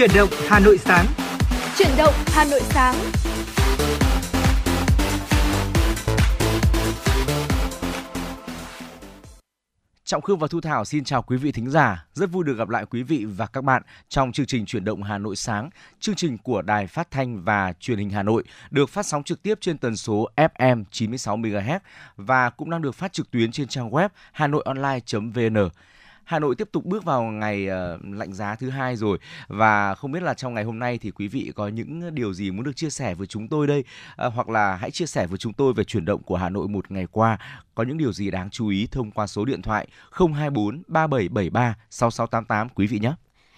Chuyển động Hà Nội sáng. Chuyển động Hà Nội sáng. Trọng Khương và Thu Thảo xin chào quý vị thính giả. Rất vui được gặp lại quý vị và các bạn trong chương trình Chuyển động Hà Nội sáng, chương trình của Đài Phát thanh và Truyền hình Hà Nội được phát sóng trực tiếp trên tần số FM 96 MHz và cũng đang được phát trực tuyến trên trang web hanoionline.vn. Hà Nội tiếp tục bước vào ngày uh, lạnh giá thứ hai rồi. Và không biết là trong ngày hôm nay thì quý vị có những điều gì muốn được chia sẻ với chúng tôi đây? Uh, hoặc là hãy chia sẻ với chúng tôi về chuyển động của Hà Nội một ngày qua. Có những điều gì đáng chú ý thông qua số điện thoại 024 3773 6688 quý vị nhé.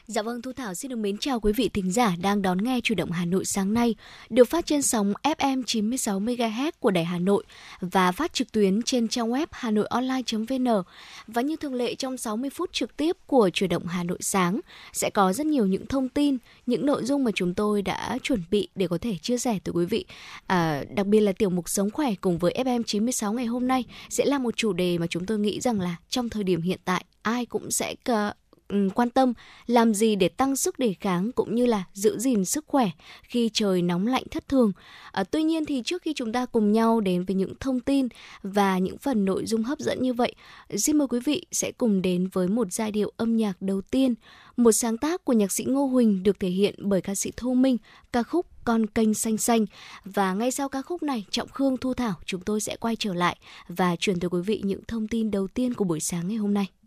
Dạ vâng, Thu Thảo xin được mến chào quý vị thính giả đang đón nghe chủ động Hà Nội sáng nay, được phát trên sóng FM 96 MHz của Đài Hà Nội và phát trực tuyến trên trang web hanoionline.vn. Và như thường lệ trong 60 phút trực tiếp của chủ động Hà Nội sáng sẽ có rất nhiều những thông tin, những nội dung mà chúng tôi đã chuẩn bị để có thể chia sẻ tới quý vị. À, đặc biệt là tiểu mục sống khỏe cùng với FM 96 ngày hôm nay sẽ là một chủ đề mà chúng tôi nghĩ rằng là trong thời điểm hiện tại ai cũng sẽ ờ, Ừ, quan tâm làm gì để tăng sức đề kháng cũng như là giữ gìn sức khỏe khi trời nóng lạnh thất thường. À, tuy nhiên thì trước khi chúng ta cùng nhau đến với những thông tin và những phần nội dung hấp dẫn như vậy, xin mời quý vị sẽ cùng đến với một giai điệu âm nhạc đầu tiên, một sáng tác của nhạc sĩ Ngô Huỳnh được thể hiện bởi ca sĩ Thu Minh, ca khúc Con kênh xanh xanh. Và ngay sau ca khúc này, Trọng Khương Thu Thảo chúng tôi sẽ quay trở lại và truyền tới quý vị những thông tin đầu tiên của buổi sáng ngày hôm nay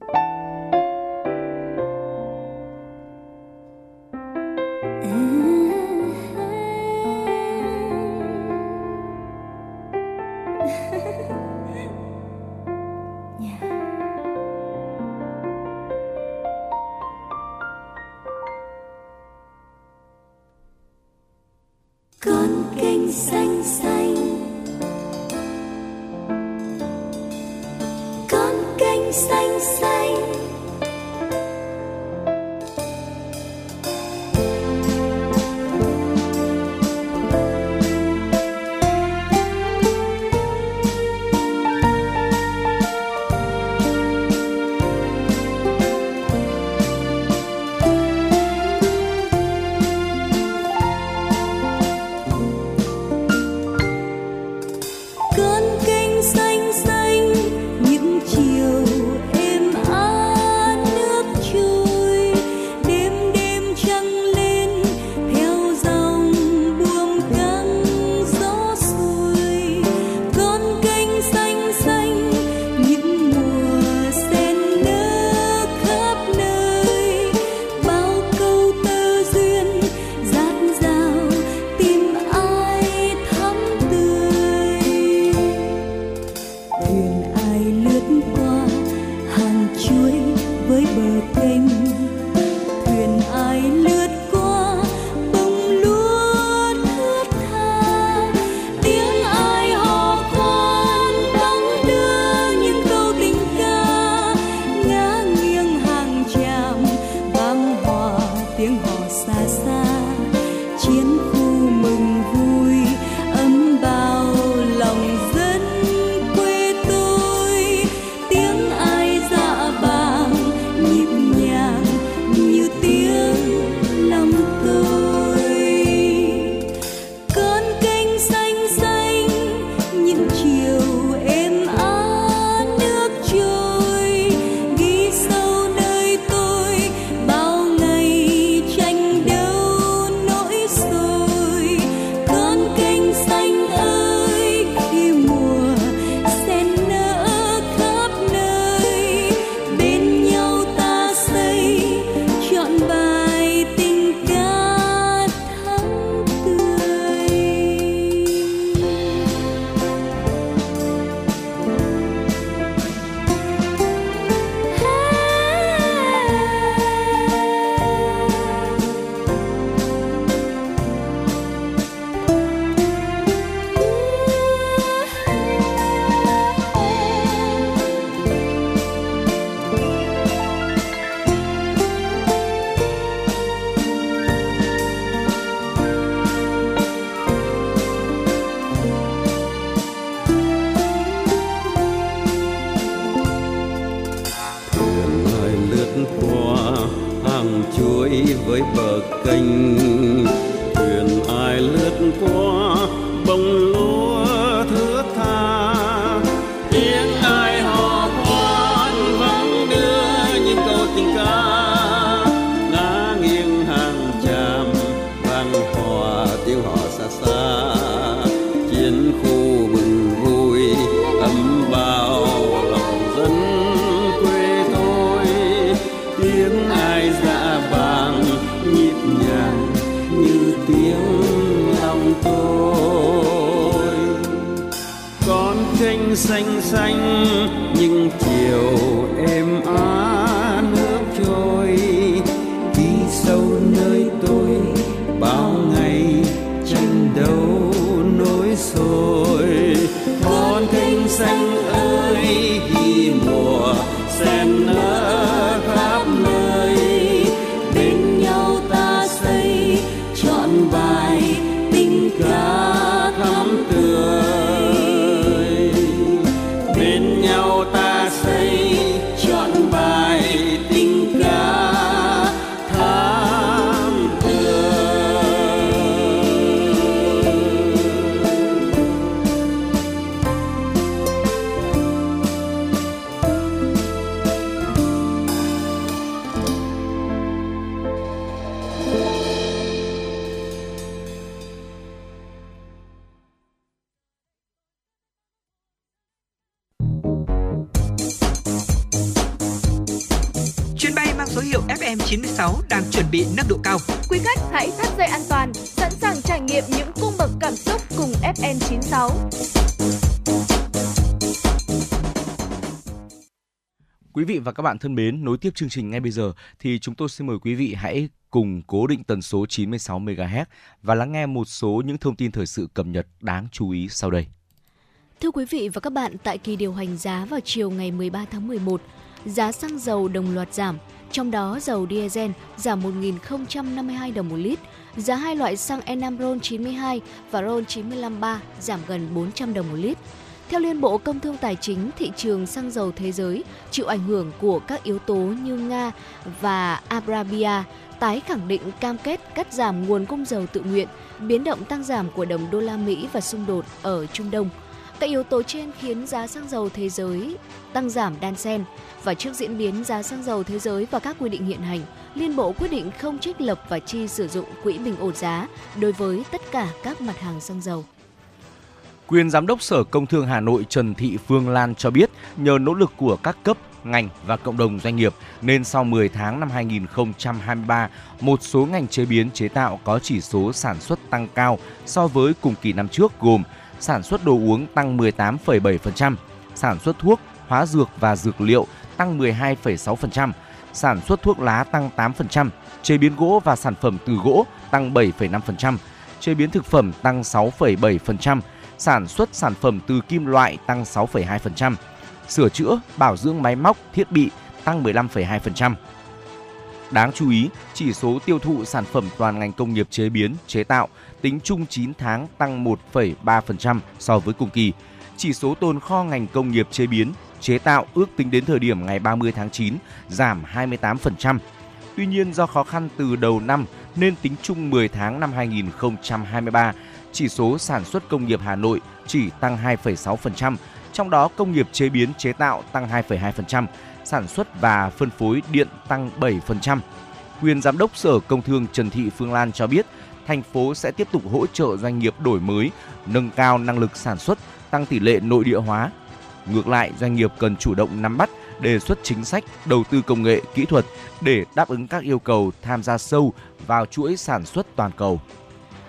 con xanh xanh nhưng chiều êm ái. Và các bạn thân mến, nối tiếp chương trình ngay bây giờ thì chúng tôi xin mời quý vị hãy cùng cố định tần số 96 MHz và lắng nghe một số những thông tin thời sự cập nhật đáng chú ý sau đây. Thưa quý vị và các bạn, tại kỳ điều hành giá vào chiều ngày 13 tháng 11, giá xăng dầu đồng loạt giảm, trong đó dầu diesel giảm 1.052 đồng một lít, giá hai loại xăng E5 RON 92 và RON 953 giảm gần 400 đồng một lít. Theo Liên Bộ Công Thương Tài chính, thị trường xăng dầu thế giới chịu ảnh hưởng của các yếu tố như Nga và Arabia tái khẳng định cam kết cắt giảm nguồn cung dầu tự nguyện, biến động tăng giảm của đồng đô la Mỹ và xung đột ở Trung Đông. Các yếu tố trên khiến giá xăng dầu thế giới tăng giảm đan xen và trước diễn biến giá xăng dầu thế giới và các quy định hiện hành, Liên Bộ quyết định không trích lập và chi sử dụng quỹ bình ổn giá đối với tất cả các mặt hàng xăng dầu. Quyền Giám đốc Sở Công Thương Hà Nội Trần Thị Phương Lan cho biết, nhờ nỗ lực của các cấp, ngành và cộng đồng doanh nghiệp nên sau 10 tháng năm 2023, một số ngành chế biến chế tạo có chỉ số sản xuất tăng cao so với cùng kỳ năm trước gồm sản xuất đồ uống tăng 18,7%, sản xuất thuốc, hóa dược và dược liệu tăng 12,6%, sản xuất thuốc lá tăng 8%, chế biến gỗ và sản phẩm từ gỗ tăng 7,5%, chế biến thực phẩm tăng 6,7%, sản xuất sản phẩm từ kim loại tăng 6,2%, sửa chữa, bảo dưỡng máy móc, thiết bị tăng 15,2%. Đáng chú ý, chỉ số tiêu thụ sản phẩm toàn ngành công nghiệp chế biến, chế tạo tính chung 9 tháng tăng 1,3% so với cùng kỳ. Chỉ số tồn kho ngành công nghiệp chế biến, chế tạo ước tính đến thời điểm ngày 30 tháng 9 giảm 28%. Tuy nhiên do khó khăn từ đầu năm nên tính chung 10 tháng năm 2023, chỉ số sản xuất công nghiệp Hà Nội chỉ tăng 2,6%, trong đó công nghiệp chế biến chế tạo tăng 2,2%, sản xuất và phân phối điện tăng 7%. Quyền Giám đốc Sở Công Thương Trần Thị Phương Lan cho biết, thành phố sẽ tiếp tục hỗ trợ doanh nghiệp đổi mới, nâng cao năng lực sản xuất, tăng tỷ lệ nội địa hóa. Ngược lại, doanh nghiệp cần chủ động nắm bắt, đề xuất chính sách, đầu tư công nghệ, kỹ thuật để đáp ứng các yêu cầu tham gia sâu vào chuỗi sản xuất toàn cầu.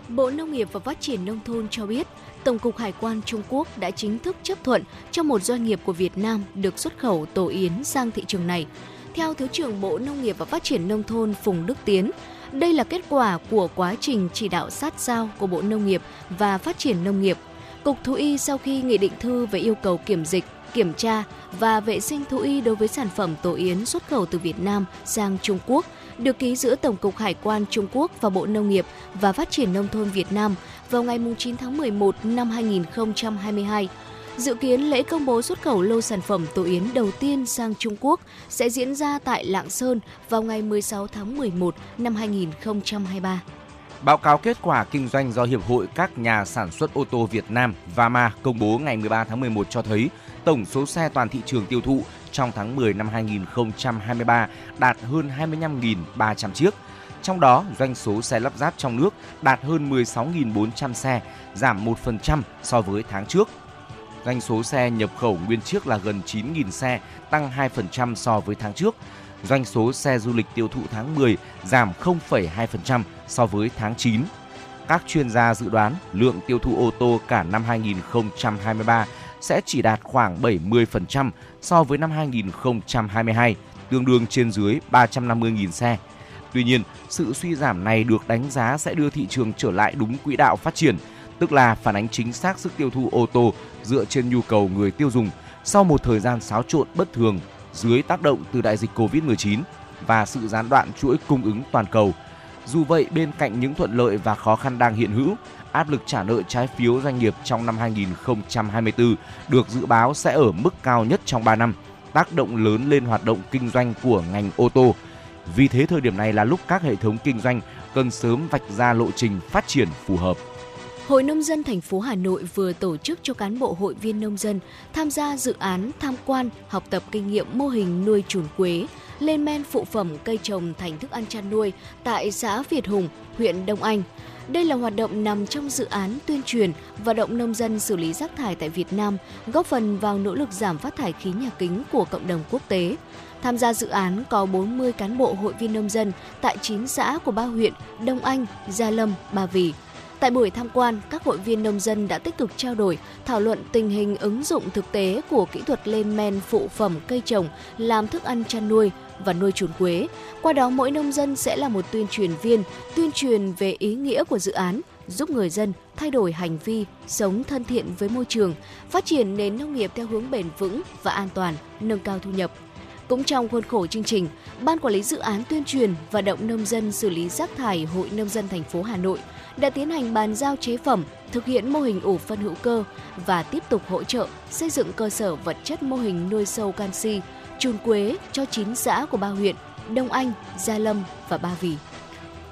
Bộ Nông nghiệp và Phát triển Nông thôn cho biết, Tổng cục Hải quan Trung Quốc đã chính thức chấp thuận cho một doanh nghiệp của Việt Nam được xuất khẩu tổ yến sang thị trường này. Theo Thứ trưởng Bộ Nông nghiệp và Phát triển Nông thôn Phùng Đức Tiến, đây là kết quả của quá trình chỉ đạo sát sao của Bộ Nông nghiệp và Phát triển Nông nghiệp. Cục Thú y sau khi nghị định thư về yêu cầu kiểm dịch, kiểm tra và vệ sinh thú y đối với sản phẩm tổ yến xuất khẩu từ Việt Nam sang Trung Quốc được ký giữa Tổng cục Hải quan Trung Quốc và Bộ Nông nghiệp và Phát triển Nông thôn Việt Nam vào ngày 9 tháng 11 năm 2022. Dự kiến lễ công bố xuất khẩu lô sản phẩm tổ yến đầu tiên sang Trung Quốc sẽ diễn ra tại Lạng Sơn vào ngày 16 tháng 11 năm 2023. Báo cáo kết quả kinh doanh do Hiệp hội các nhà sản xuất ô tô Việt Nam VAMA công bố ngày 13 tháng 11 cho thấy tổng số xe toàn thị trường tiêu thụ trong tháng 10 năm 2023 đạt hơn 25.300 chiếc. Trong đó, doanh số xe lắp ráp trong nước đạt hơn 16.400 xe, giảm 1% so với tháng trước. Doanh số xe nhập khẩu nguyên chiếc là gần 9.000 xe, tăng 2% so với tháng trước. Doanh số xe du lịch tiêu thụ tháng 10 giảm 0,2% so với tháng 9. Các chuyên gia dự đoán lượng tiêu thụ ô tô cả năm 2023 sẽ chỉ đạt khoảng 70% so với năm 2022, tương đương trên dưới 350.000 xe. Tuy nhiên, sự suy giảm này được đánh giá sẽ đưa thị trường trở lại đúng quỹ đạo phát triển, tức là phản ánh chính xác sức tiêu thụ ô tô dựa trên nhu cầu người tiêu dùng sau một thời gian xáo trộn bất thường dưới tác động từ đại dịch Covid-19 và sự gián đoạn chuỗi cung ứng toàn cầu. Dù vậy, bên cạnh những thuận lợi và khó khăn đang hiện hữu, áp lực trả nợ trái phiếu doanh nghiệp trong năm 2024 được dự báo sẽ ở mức cao nhất trong 3 năm, tác động lớn lên hoạt động kinh doanh của ngành ô tô. Vì thế thời điểm này là lúc các hệ thống kinh doanh cần sớm vạch ra lộ trình phát triển phù hợp. Hội Nông dân thành phố Hà Nội vừa tổ chức cho cán bộ hội viên nông dân tham gia dự án tham quan, học tập kinh nghiệm mô hình nuôi chuồn quế, lên men phụ phẩm cây trồng thành thức ăn chăn nuôi tại xã Việt Hùng, huyện Đông Anh. Đây là hoạt động nằm trong dự án tuyên truyền vận động nông dân xử lý rác thải tại Việt Nam, góp phần vào nỗ lực giảm phát thải khí nhà kính của cộng đồng quốc tế. Tham gia dự án có 40 cán bộ hội viên nông dân tại 9 xã của ba huyện Đông Anh, Gia Lâm, Ba Vì. Tại buổi tham quan, các hội viên nông dân đã tích cực trao đổi, thảo luận tình hình ứng dụng thực tế của kỹ thuật lên men phụ phẩm cây trồng làm thức ăn chăn nuôi và nuôi chuồn quế. Qua đó mỗi nông dân sẽ là một tuyên truyền viên, tuyên truyền về ý nghĩa của dự án, giúp người dân thay đổi hành vi, sống thân thiện với môi trường, phát triển nền nông nghiệp theo hướng bền vững và an toàn, nâng cao thu nhập. Cũng trong khuôn khổ chương trình, Ban quản lý dự án tuyên truyền và động nông dân xử lý rác thải Hội nông dân thành phố Hà Nội đã tiến hành bàn giao chế phẩm, thực hiện mô hình ủ phân hữu cơ và tiếp tục hỗ trợ xây dựng cơ sở vật chất mô hình nuôi sâu canxi, chùn quế cho 9 xã của ba huyện Đông Anh, Gia Lâm và Ba Vì.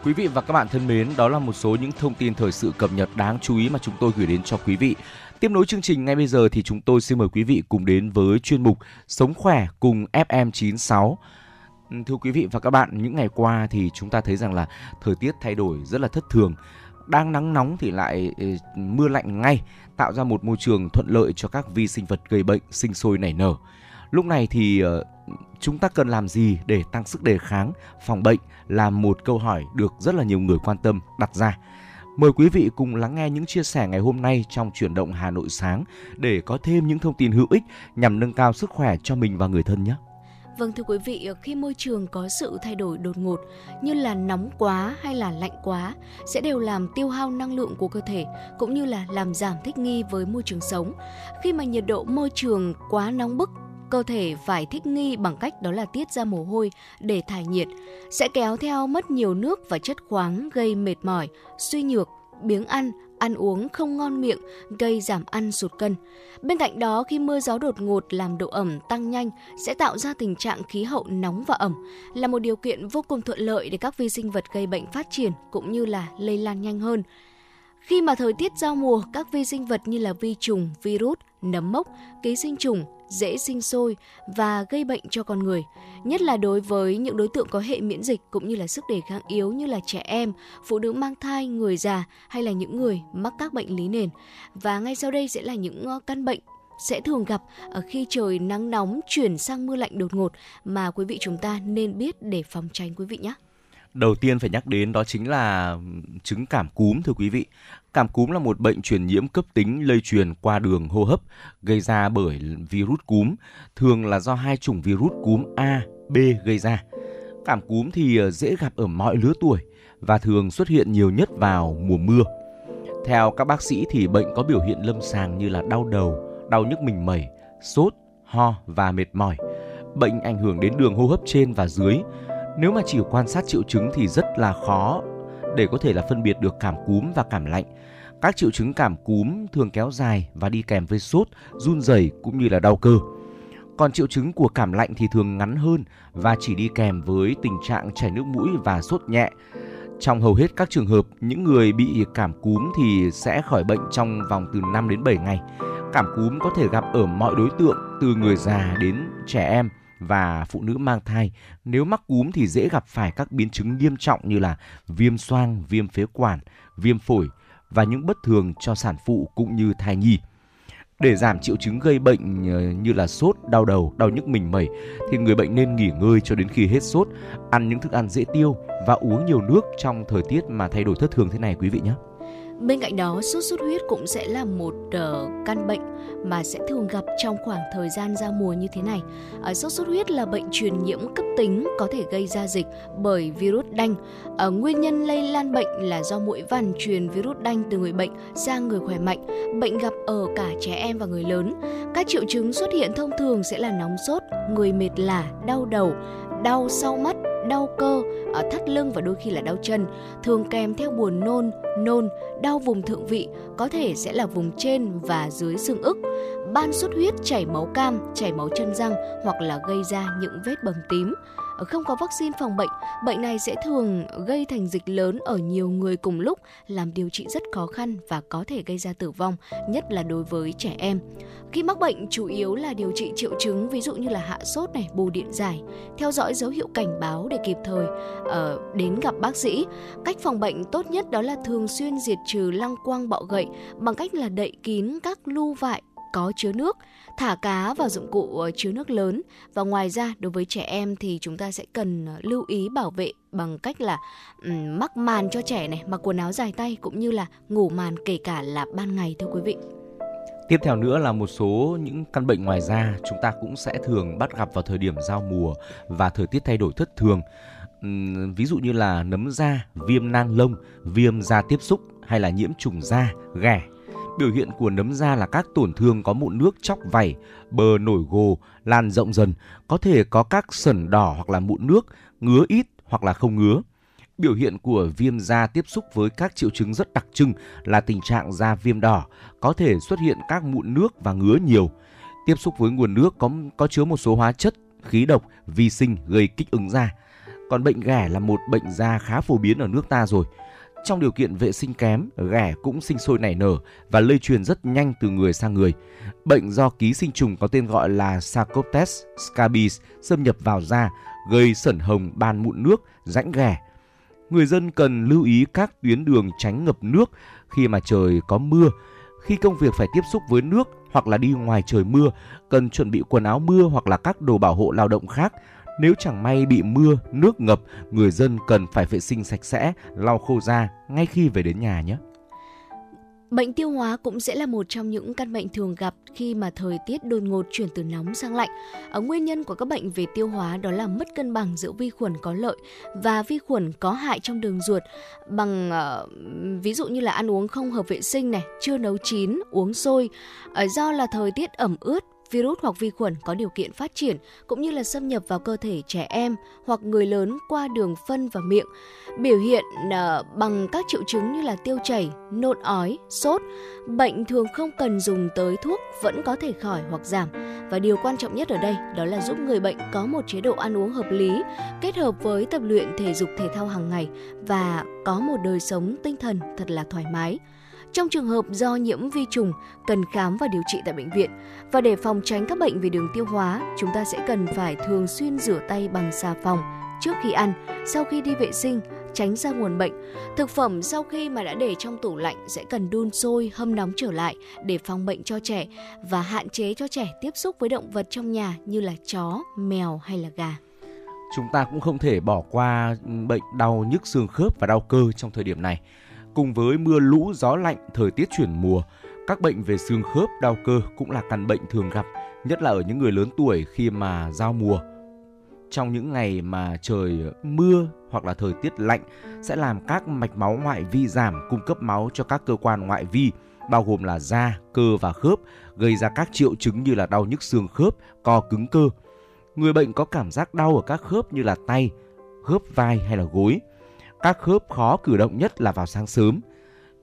Quý vị và các bạn thân mến, đó là một số những thông tin thời sự cập nhật đáng chú ý mà chúng tôi gửi đến cho quý vị. Tiếp nối chương trình ngay bây giờ thì chúng tôi xin mời quý vị cùng đến với chuyên mục Sống khỏe cùng FM96. Thưa quý vị và các bạn, những ngày qua thì chúng ta thấy rằng là thời tiết thay đổi rất là thất thường. Đang nắng nóng thì lại ừ, mưa lạnh ngay, tạo ra một môi trường thuận lợi cho các vi sinh vật gây bệnh sinh sôi nảy nở. Lúc này thì ờ, chúng ta cần làm gì để tăng sức đề kháng, phòng bệnh là một câu hỏi được rất là nhiều người quan tâm đặt ra. Mời quý vị cùng lắng nghe những chia sẻ ngày hôm nay trong chuyển động Hà Nội sáng để có thêm những thông tin hữu ích nhằm nâng cao sức khỏe cho mình và người thân nhé. Vâng thưa quý vị, khi môi trường có sự thay đổi đột ngột như là nóng quá hay là lạnh quá sẽ đều làm tiêu hao năng lượng của cơ thể cũng như là làm giảm thích nghi với môi trường sống. Khi mà nhiệt độ môi trường quá nóng bức cơ thể phải thích nghi bằng cách đó là tiết ra mồ hôi để thải nhiệt, sẽ kéo theo mất nhiều nước và chất khoáng gây mệt mỏi, suy nhược, biếng ăn, ăn uống không ngon miệng, gây giảm ăn sụt cân. Bên cạnh đó, khi mưa gió đột ngột làm độ ẩm tăng nhanh sẽ tạo ra tình trạng khí hậu nóng và ẩm, là một điều kiện vô cùng thuận lợi để các vi sinh vật gây bệnh phát triển cũng như là lây lan nhanh hơn. Khi mà thời tiết giao mùa, các vi sinh vật như là vi trùng, virus, nấm mốc, ký sinh trùng dễ sinh sôi và gây bệnh cho con người, nhất là đối với những đối tượng có hệ miễn dịch cũng như là sức đề kháng yếu như là trẻ em, phụ nữ mang thai, người già hay là những người mắc các bệnh lý nền. Và ngay sau đây sẽ là những ờ, căn bệnh sẽ thường gặp ở khi trời nắng nóng chuyển sang mưa lạnh đột ngột mà quý vị chúng ta nên biết để phòng tránh quý vị nhé. Đầu tiên phải nhắc đến đó chính là chứng cảm cúm thưa quý vị. Cảm cúm là một bệnh truyền nhiễm cấp tính lây truyền qua đường hô hấp gây ra bởi virus cúm, thường là do hai chủng virus cúm A, B gây ra. Cảm cúm thì ờ, dễ gặp ở mọi lứa tuổi và thường xuất hiện nhiều nhất vào mùa mưa. Theo các bác sĩ thì bệnh có biểu hiện lâm sàng như là đau đầu, đau nhức mình mẩy, sốt, ho và mệt mỏi. Bệnh ảnh hưởng đến đường hô hấp trên và dưới. Nếu mà chỉ quan sát triệu chứng thì rất là khó để có thể là phân biệt được cảm cúm và cảm lạnh. Các triệu chứng cảm cúm thường kéo dài và đi kèm với sốt, run rẩy cũng như là đau cơ. Còn triệu chứng của cảm lạnh thì thường ngắn hơn và chỉ đi kèm với tình trạng chảy nước mũi và sốt nhẹ. Trong hầu hết các trường hợp, những người bị cảm cúm thì sẽ khỏi bệnh trong vòng từ 5 đến 7 ngày. Cảm cúm có thể gặp ở mọi đối tượng từ người già đến trẻ em và phụ nữ mang thai. Nếu mắc cúm thì dễ gặp phải các biến chứng nghiêm trọng như là viêm xoang, viêm phế quản, viêm phổi và những bất thường cho sản phụ cũng như thai nhi. Để giảm triệu chứng gây bệnh ờ, như là sốt, đau đầu, đau nhức mình mẩy thì người bệnh nên nghỉ ngơi cho đến khi hết sốt, ăn những thức ăn dễ tiêu và uống nhiều nước trong thời tiết mà thay đổi thất thường thế này quý vị nhé. Bên cạnh đó, sốt xuất huyết cũng sẽ là một uh, căn bệnh mà sẽ thường gặp trong khoảng thời gian giao mùa như thế này. Uh, sốt xuất huyết là bệnh truyền nhiễm cấp tính có thể gây ra dịch bởi virus đanh. Uh, nguyên nhân lây lan bệnh là do mũi vằn truyền virus đanh từ người bệnh sang người khỏe mạnh. Bệnh gặp ở cả trẻ em và người lớn. Các triệu chứng xuất hiện thông thường sẽ là nóng sốt, người mệt lả, đau đầu, đau sau mắt, đau cơ, ở thắt lưng và đôi khi là đau chân, thường kèm theo buồn nôn, nôn, đau vùng thượng vị, có thể sẽ là vùng trên và dưới xương ức, ban xuất huyết chảy máu cam, chảy máu chân răng hoặc là gây ra những vết bầm tím không có vaccine phòng bệnh, bệnh này sẽ thường gây thành dịch lớn ở nhiều người cùng lúc, làm điều trị rất khó khăn và có thể gây ra tử vong, nhất là đối với trẻ em. Khi mắc bệnh chủ yếu là điều trị triệu chứng ví dụ như là hạ sốt này, bù điện giải, theo dõi dấu hiệu cảnh báo để kịp thời uh, đến gặp bác sĩ. Cách phòng bệnh tốt nhất đó là thường xuyên diệt trừ lăng quang bọ gậy bằng cách là đậy kín các lu vại có chứa nước, thả cá vào dụng cụ ờ, chứa nước lớn và ngoài ra đối với trẻ em thì chúng ta sẽ cần ờ, lưu ý bảo vệ bằng cách là um, mắc màn cho trẻ này, mặc quần áo dài tay cũng như là ngủ màn kể cả là ban ngày thưa quý vị. Tiếp theo nữa là một số những căn bệnh ngoài da chúng ta cũng sẽ thường bắt gặp vào thời điểm giao mùa và thời tiết thay đổi thất thường. Uhm, ví dụ như là nấm da, viêm nang lông, viêm da tiếp xúc hay là nhiễm trùng da, ghẻ Biểu hiện của nấm da là các tổn thương có mụn nước chóc vảy, bờ nổi gồ, lan rộng dần, có thể có các sẩn đỏ hoặc là mụn nước, ngứa ít hoặc là không ngứa. Biểu hiện của viêm da tiếp xúc với các triệu chứng rất đặc trưng là tình trạng da viêm đỏ, có thể xuất hiện các mụn nước và ngứa nhiều. Tiếp xúc với nguồn nước có có chứa một số hóa chất, khí độc, vi sinh gây kích ứng da. Còn bệnh ghẻ là một bệnh da khá phổ biến ở nước ta rồi. Trong điều kiện vệ sinh kém, ghẻ cũng sinh sôi nảy nở và lây truyền rất nhanh từ người sang người. Bệnh do ký sinh trùng có tên gọi là Sarcoptes scabies xâm nhập vào da, gây sẩn hồng ban mụn nước, rãnh ghẻ. Người dân cần lưu ý các tuyến đường tránh ngập nước khi mà trời có mưa. Khi công việc phải tiếp xúc với nước hoặc là đi ngoài trời mưa, cần chuẩn bị quần áo mưa hoặc là các đồ bảo hộ lao động khác nếu chẳng may bị mưa, nước ngập, người dân cần phải vệ sinh sạch sẽ, lau khô da ngay khi về đến nhà nhé. Bệnh tiêu hóa cũng sẽ là một trong những căn bệnh thường gặp khi mà thời tiết đột ngột chuyển từ nóng sang lạnh. Ở nguyên nhân của các bệnh về tiêu hóa đó là mất cân bằng giữa vi khuẩn có lợi và vi khuẩn có hại trong đường ruột bằng uh, ví dụ như là ăn uống không hợp vệ sinh này, chưa nấu chín, uống sôi. Uh, do là thời tiết ẩm ướt virus hoặc vi khuẩn có điều kiện phát triển cũng như là xâm nhập vào cơ thể trẻ em hoặc người lớn qua đường phân và miệng. Biểu hiện uh, bằng các triệu chứng như là tiêu chảy, nôn ói, sốt. Bệnh thường không cần dùng tới thuốc vẫn có thể khỏi hoặc giảm. Và điều quan trọng nhất ở đây đó là giúp người bệnh có một chế độ ăn uống hợp lý, kết hợp với tập luyện thể dục thể thao hàng ngày và có một đời sống tinh thần thật là thoải mái. Trong trường hợp do nhiễm vi trùng, cần khám và điều trị tại bệnh viện. Và để phòng tránh các bệnh về đường tiêu hóa, chúng ta sẽ cần phải thường xuyên rửa tay bằng xà phòng trước khi ăn, sau khi đi vệ sinh, tránh ra nguồn bệnh. Thực phẩm sau khi mà đã để trong tủ lạnh sẽ cần đun sôi, hâm nóng trở lại để phòng bệnh cho trẻ và hạn chế cho trẻ tiếp xúc với động vật trong nhà như là chó, mèo hay là gà. Chúng ta cũng không thể bỏ qua ừ, bệnh đau nhức xương khớp và đau cơ trong thời điểm này. Cùng với mưa lũ, gió lạnh, thời tiết chuyển mùa, các bệnh về xương khớp, đau cơ cũng là căn bệnh thường gặp, nhất là ở những người lớn tuổi khi mà giao mùa. Trong những ngày mà trời mưa hoặc là thời tiết lạnh sẽ làm các mạch máu ngoại vi giảm cung cấp máu cho các cơ quan ngoại vi bao gồm là da, cơ và khớp, gây ra các triệu chứng như là đau nhức xương khớp, co cứng cơ. Người bệnh có cảm giác đau ở các khớp như là tay, khớp vai hay là gối. Các khớp khó cử động nhất là vào sáng sớm.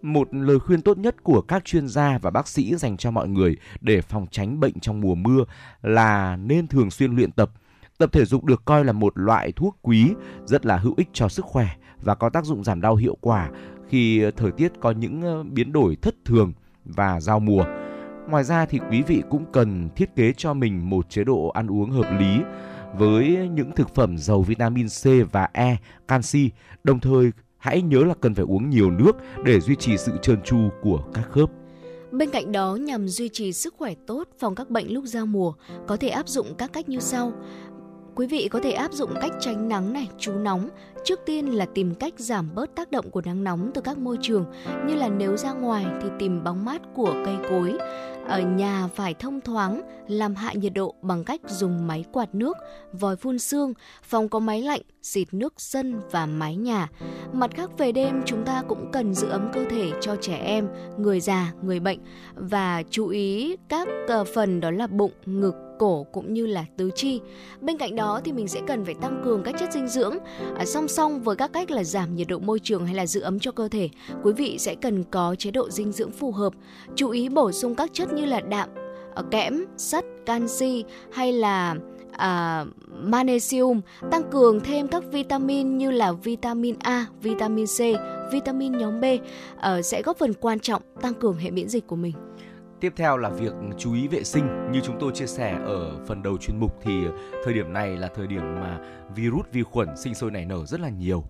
một lời khuyên tốt nhất của các chuyên gia và bác sĩ dành cho mọi người để phòng tránh bệnh trong mùa mưa là nên thường xuyên luyện tập. Tập thể dục được coi là một loại thuốc quý, rất là hữu ích cho sức khỏe và có tác dụng giảm đau hiệu quả khi thời tiết có những ờ, biến đổi thất thường và giao mùa. Ngoài ra thì quý vị cũng cần thiết kế cho mình một chế độ ăn uống hợp lý với những thực phẩm giàu vitamin C và E, canxi, đồng thời hãy nhớ là cần phải uống nhiều nước để duy trì sự trơn tru của các khớp. Bên cạnh đó, nhằm duy trì sức khỏe tốt, phòng các bệnh lúc giao mùa, có thể áp dụng các cách như sau. Quý vị có thể áp dụng cách tránh nắng này, trú nóng. Trước tiên là tìm cách giảm bớt tác động của nắng nóng từ các môi trường, như là nếu ra ngoài thì tìm bóng mát của cây cối. Ở nhà phải thông thoáng, làm hạ nhiệt độ bằng cách dùng máy quạt nước, vòi phun sương, phòng có máy lạnh, xịt nước sân và mái nhà. Mặt khác về đêm chúng ta cũng cần giữ ấm cơ thể cho trẻ em, người già, người bệnh và chú ý các phần đó là bụng, ngực, cổ cũng như là tứ chi. Bên cạnh đó thì mình sẽ cần phải tăng cường các chất dinh dưỡng à, song song với các cách là giảm nhiệt độ môi trường hay là giữ ấm cho cơ thể. Quý vị sẽ cần có chế độ dinh dưỡng phù hợp, chú ý bổ sung các chất như là đạm, ờ, kẽm, sắt, canxi hay là à, magnesium, tăng cường thêm các vitamin như là vitamin A, vitamin C, vitamin nhóm B à, sẽ góp phần quan trọng tăng cường hệ miễn dịch của mình. Tiếp theo là việc chú ý vệ sinh. Như chúng tôi chia sẻ ở phần đầu chuyên mục thì thời điểm này là thời điểm mà virus vi khuẩn sinh sôi nảy nở rất là nhiều.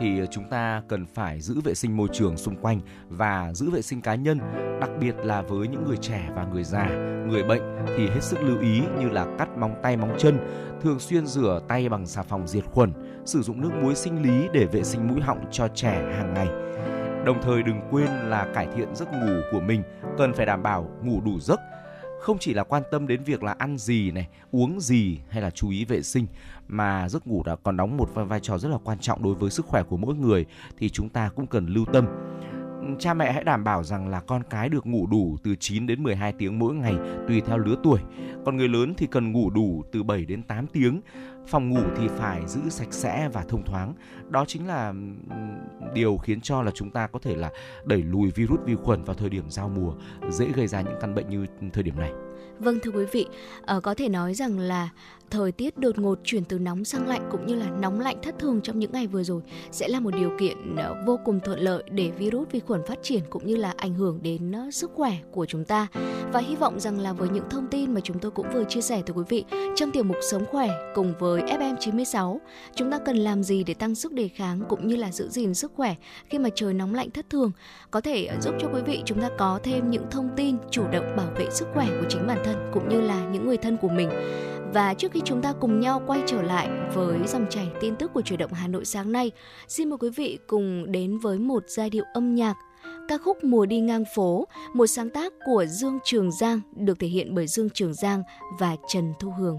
Thì chúng ta cần phải giữ vệ sinh môi trường xung quanh và giữ vệ sinh cá nhân đặc biệt là với những người trẻ và người già. Người bệnh thì hết sức lưu ý như là cắt móng tay móng chân thường xuyên rửa tay bằng xà phòng diệt khuẩn sử dụng nước muối sinh lý để vệ sinh mũi họng cho trẻ hàng ngày. Đồng thời đừng quên là cải thiện giấc ngủ của mình, cần phải đảm bảo ngủ đủ giấc. Không chỉ là quan tâm đến việc là ăn gì này, uống gì hay là chú ý vệ sinh mà giấc ngủ đã còn đóng một vai trò rất là quan trọng đối với sức khỏe của mỗi người thì chúng ta cũng cần lưu tâm cha mẹ hãy đảm bảo rằng là con cái được ngủ đủ từ 9 đến 12 tiếng mỗi ngày tùy theo lứa tuổi. Còn người lớn thì cần ngủ đủ từ 7 đến 8 tiếng. Phòng ngủ thì phải giữ sạch sẽ và thông thoáng. Đó chính là điều khiến cho là chúng ta có thể là đẩy lùi virus vi khuẩn vào thời điểm giao mùa, dễ gây ra những căn bệnh như thời điểm này. Vâng thưa quý vị, uh, có thể nói rằng là thời tiết đột ngột chuyển từ nóng sang lạnh cũng như là nóng lạnh thất thường trong những ngày vừa rồi sẽ là một điều kiện ờ, vô cùng thuận lợi để virus vi khuẩn phát triển cũng như là ảnh hưởng đến ờ, sức khỏe của chúng ta. Và hy vọng rằng là với những thông tin mà chúng tôi cũng vừa chia sẻ tới quý vị trong tiểu mục sống khỏe cùng với FM96, chúng ta cần làm gì để tăng sức đề kháng cũng như là giữ gìn sức khỏe khi mà trời nóng lạnh thất thường, có thể giúp cho quý vị chúng ta có thêm những thông tin chủ động bảo vệ sức khỏe của chính bản thân cũng như là những người thân của mình. Và trước khi chúng ta cùng nhau quay trở lại với dòng chảy tin tức của chuyển động Hà Nội sáng nay, xin mời quý vị cùng đến với một giai điệu âm nhạc ca khúc Mùa đi ngang phố, một sáng tác của Dương Trường Giang được thể hiện bởi Dương Trường Giang và Trần Thu Hường.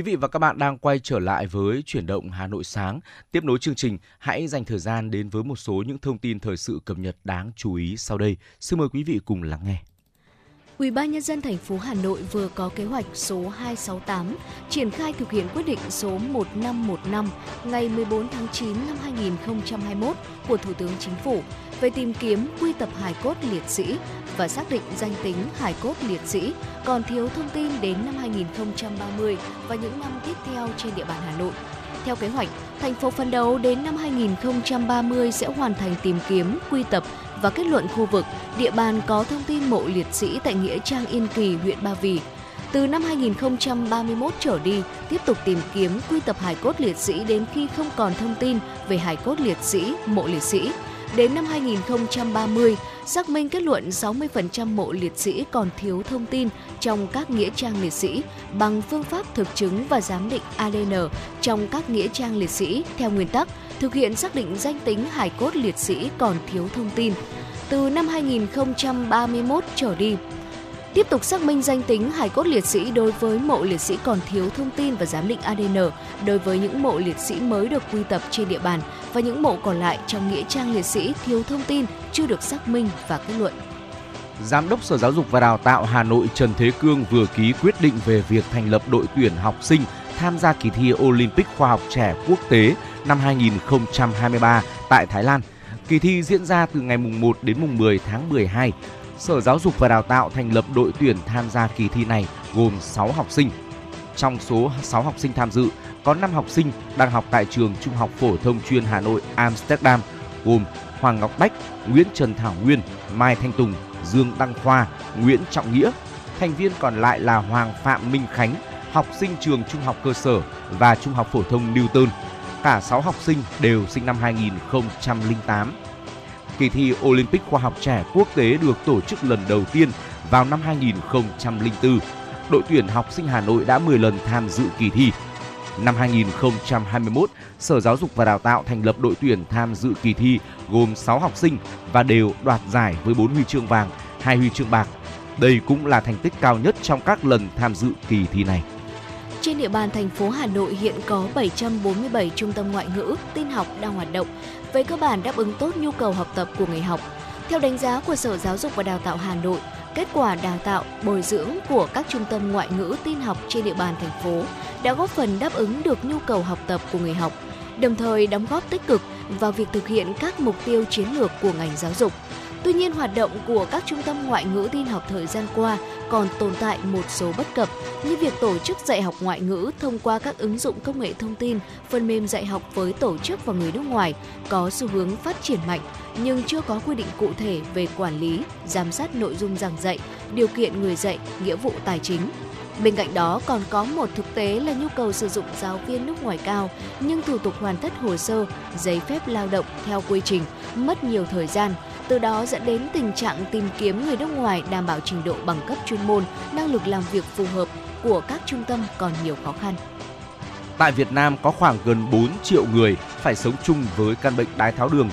Quý vị và các bạn đang quay trở lại với chuyển động Hà Nội sáng. Tiếp nối chương trình, hãy dành thời gian đến với một số những thông tin thời sự cập nhật đáng chú ý sau đây. Xin mời quý vị cùng lắng nghe. Ủy ban nhân dân thành phố Hà Nội vừa có kế hoạch số 268 triển khai thực hiện quyết định số 1515 ngày 14 tháng 9 năm 2021 của Thủ tướng Chính phủ về tìm kiếm quy tập hài cốt liệt sĩ và xác định danh tính hài cốt liệt sĩ còn thiếu thông tin đến năm 2030 và những năm tiếp theo trên địa bàn Hà Nội. Theo kế hoạch, thành phố phấn đấu đến năm 2030 sẽ hoàn thành tìm kiếm, quy tập và kết luận khu vực, địa bàn có thông tin mộ liệt sĩ tại Nghĩa Trang Yên Kỳ, huyện Ba Vì. Từ năm 2031 trở đi, tiếp tục tìm kiếm quy tập hài cốt liệt sĩ đến khi không còn thông tin về hài cốt liệt sĩ, mộ liệt sĩ. Đến năm 2030, xác minh kết luận 60% mộ liệt sĩ còn thiếu thông tin trong các nghĩa trang liệt sĩ bằng phương pháp thực chứng và giám định ADN trong các nghĩa trang liệt sĩ theo nguyên tắc thực hiện xác định danh tính hài cốt liệt sĩ còn thiếu thông tin. Từ năm 2031 trở đi, tiếp tục xác minh danh tính hải cốt liệt sĩ đối với mộ liệt sĩ còn thiếu thông tin và giám định ADN đối với những mộ liệt sĩ mới được quy tập trên địa bàn và những mộ còn lại trong nghĩa trang liệt sĩ thiếu thông tin, chưa được xác minh và kết luận. Giám đốc Sở Giáo dục và Đào tạo Hà Nội Trần Thế Cương vừa ký quyết định về việc thành lập đội tuyển học sinh tham gia kỳ thi Olympic khoa học trẻ quốc tế năm 2023 tại Thái Lan. Kỳ thi diễn ra từ ngày mùng 1 đến mùng 10 tháng 12. Sở Giáo dục và Đào tạo thành lập đội tuyển tham gia kỳ thi này gồm 6 học sinh. Trong số 6 học sinh tham dự, có 5 học sinh đang học tại trường Trung học phổ thông chuyên Hà Nội Amsterdam gồm Hoàng Ngọc Bách, Nguyễn Trần Thảo Nguyên, Mai Thanh Tùng, Dương Đăng Khoa, Nguyễn Trọng Nghĩa. Thành viên còn lại là Hoàng Phạm Minh Khánh, học sinh trường Trung học cơ sở và Trung học phổ thông Newton. Cả 6 học sinh đều sinh năm 2008. Kỳ thi Olympic khoa học trẻ quốc tế được tổ chức lần đầu tiên vào năm 2004. Đội tuyển học sinh Hà Nội đã 10 lần tham dự kỳ thi. Năm 2021, Sở Giáo dục và Đào tạo thành lập đội tuyển tham dự kỳ thi gồm 6 học sinh và đều đoạt giải với 4 huy chương vàng, 2 huy chương bạc. Đây cũng là thành tích cao nhất trong các lần tham dự kỳ thi này. Trên địa bàn thành phố Hà Nội hiện có 747 trung tâm ngoại ngữ, tin học đang hoạt động, về cơ bản đáp ứng tốt nhu cầu học tập của người học. Theo đánh giá của Sở Giáo dục và Đào tạo Hà Nội, kết quả đào tạo, bồi dưỡng của các trung tâm ngoại ngữ tin học trên địa bàn thành phố đã góp phần đáp ứng được nhu cầu học tập của người học, đồng thời đóng góp tích cực vào việc thực hiện các mục tiêu chiến lược của ngành giáo dục. Tuy nhiên, hoạt động của các trung tâm ngoại ngữ tin học thời gian qua còn tồn tại một số bất cập như việc tổ chức dạy học ngoại ngữ thông qua các ứng dụng công nghệ thông tin, phần mềm dạy học với tổ chức và người nước ngoài có xu hướng phát triển mạnh nhưng chưa có quy định cụ thể về quản lý, giám sát nội dung giảng dạy, điều kiện người dạy, nghĩa vụ tài chính. Bên cạnh đó còn có một thực tế là nhu cầu sử dụng giáo viên nước ngoài cao, nhưng thủ tục hoàn tất hồ sơ, giấy phép lao động theo quy trình mất nhiều thời gian, từ đó dẫn đến tình trạng tìm kiếm người nước ngoài đảm bảo trình độ bằng cấp chuyên môn, năng lực làm việc phù hợp của các trung tâm còn nhiều khó khăn. Tại Việt Nam có khoảng gần 4 triệu người phải sống chung với căn bệnh đái tháo đường,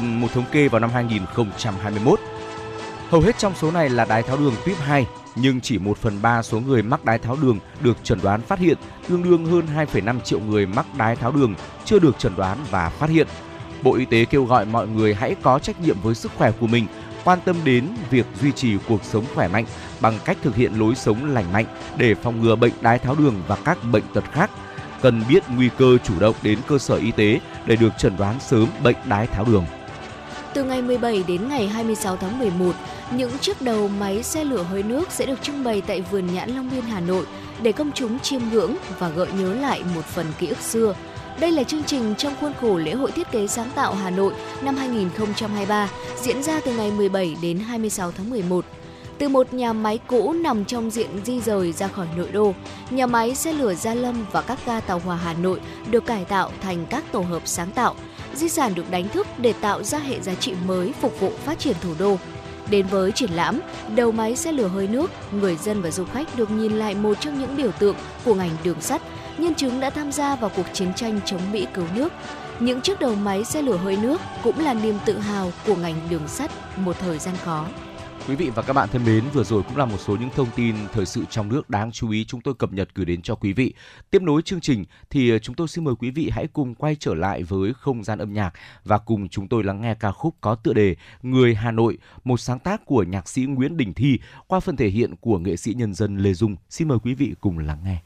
một thống kê vào năm 2021. Hầu hết trong số này là đái tháo đường tuyếp 2, nhưng chỉ 1 phần 3 số người mắc đái tháo đường được chẩn đoán phát hiện, tương đương hơn 2,5 triệu người mắc đái tháo đường chưa được chẩn đoán và phát hiện. Bộ Y tế kêu gọi mọi người hãy có trách nhiệm với sức khỏe của mình, quan tâm đến việc duy trì cuộc sống khỏe mạnh bằng cách thực hiện lối sống lành mạnh để phòng ngừa bệnh đái tháo đường và các bệnh tật khác. Cần biết nguy cơ chủ động đến cơ sở y tế để được chẩn đoán sớm bệnh đái tháo đường. Từ ngày 17 đến ngày 26 tháng 11, những chiếc đầu máy xe lửa hơi nước sẽ được trưng bày tại vườn nhãn Long Biên Hà Nội để công chúng chiêm ngưỡng và gợi nhớ lại một phần ký ức xưa. Đây là chương trình trong khuôn khổ lễ hội thiết kế sáng tạo Hà Nội năm 2023 diễn ra từ ngày 17 đến 26 tháng 11. Từ một nhà máy cũ nằm trong diện di rời ra khỏi nội đô, nhà máy xe lửa Gia Lâm và các ga tàu hỏa Hà Nội được cải tạo thành các tổ hợp sáng tạo. Di sản được đánh thức để tạo ra hệ giá trị mới phục vụ phát triển thủ đô. Đến với triển lãm, đầu máy xe lửa hơi nước, người dân và du khách được nhìn lại một trong những biểu tượng của ngành đường sắt, nhân chứng đã tham gia vào cuộc chiến tranh chống Mỹ cứu nước. Những chiếc đầu máy xe lửa hơi nước cũng là niềm tự hào của ngành đường sắt một thời gian khó. Quý vị và các bạn thân mến, vừa rồi cũng là một số những thông tin thời sự trong nước đáng chú ý chúng tôi cập nhật gửi đến cho quý vị. Tiếp nối chương trình thì ờ, chúng tôi xin mời quý vị hãy cùng quay trở lại với không gian âm nhạc và cùng chúng tôi lắng nghe ca khúc có tựa đề Người Hà Nội, một sáng tác của nhạc sĩ Nguyễn Đình Thi qua phần thể hiện của nghệ sĩ nhân dân Lê Dung. Xin mời quý vị cùng lắng nghe.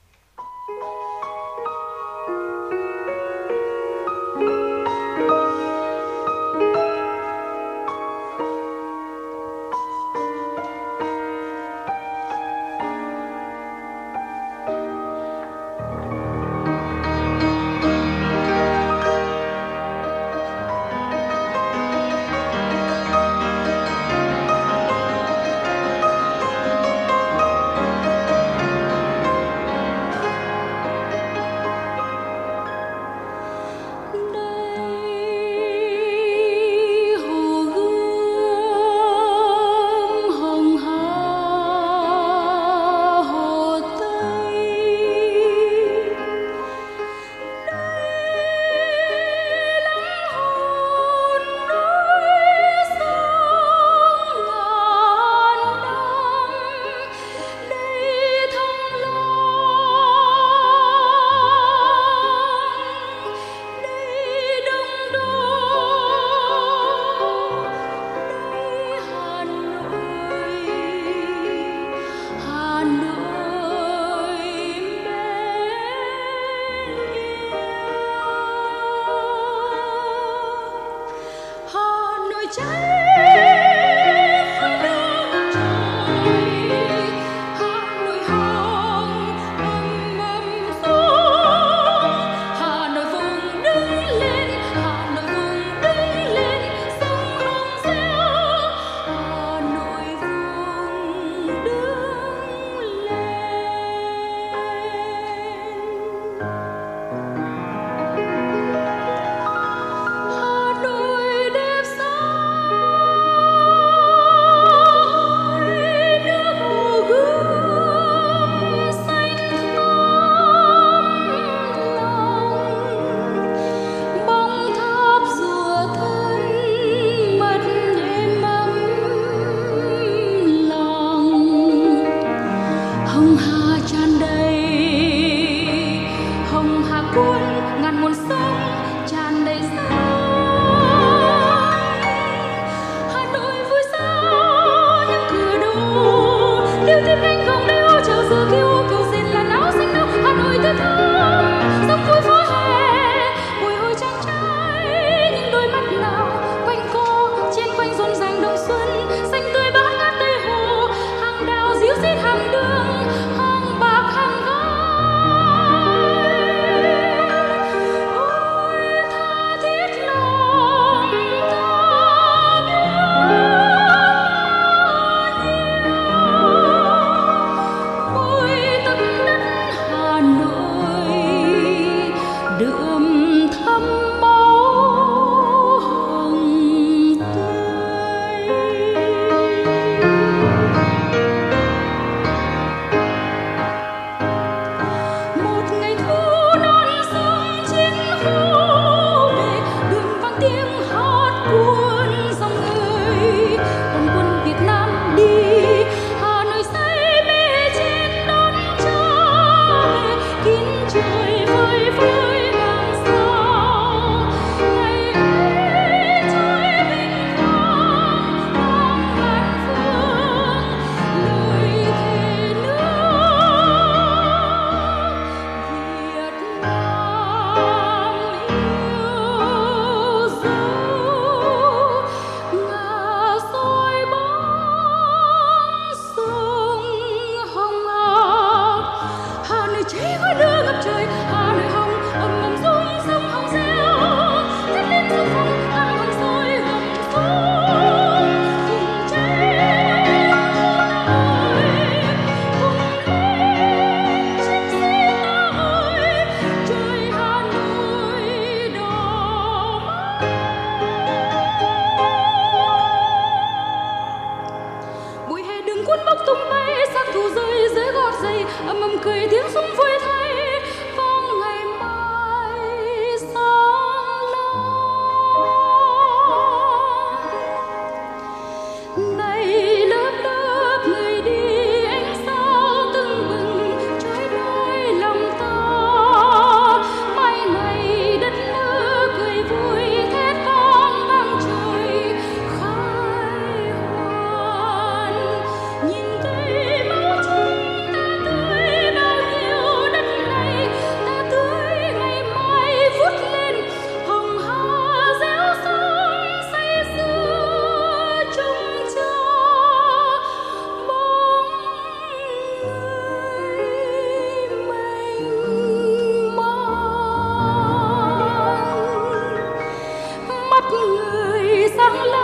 Người sáng lang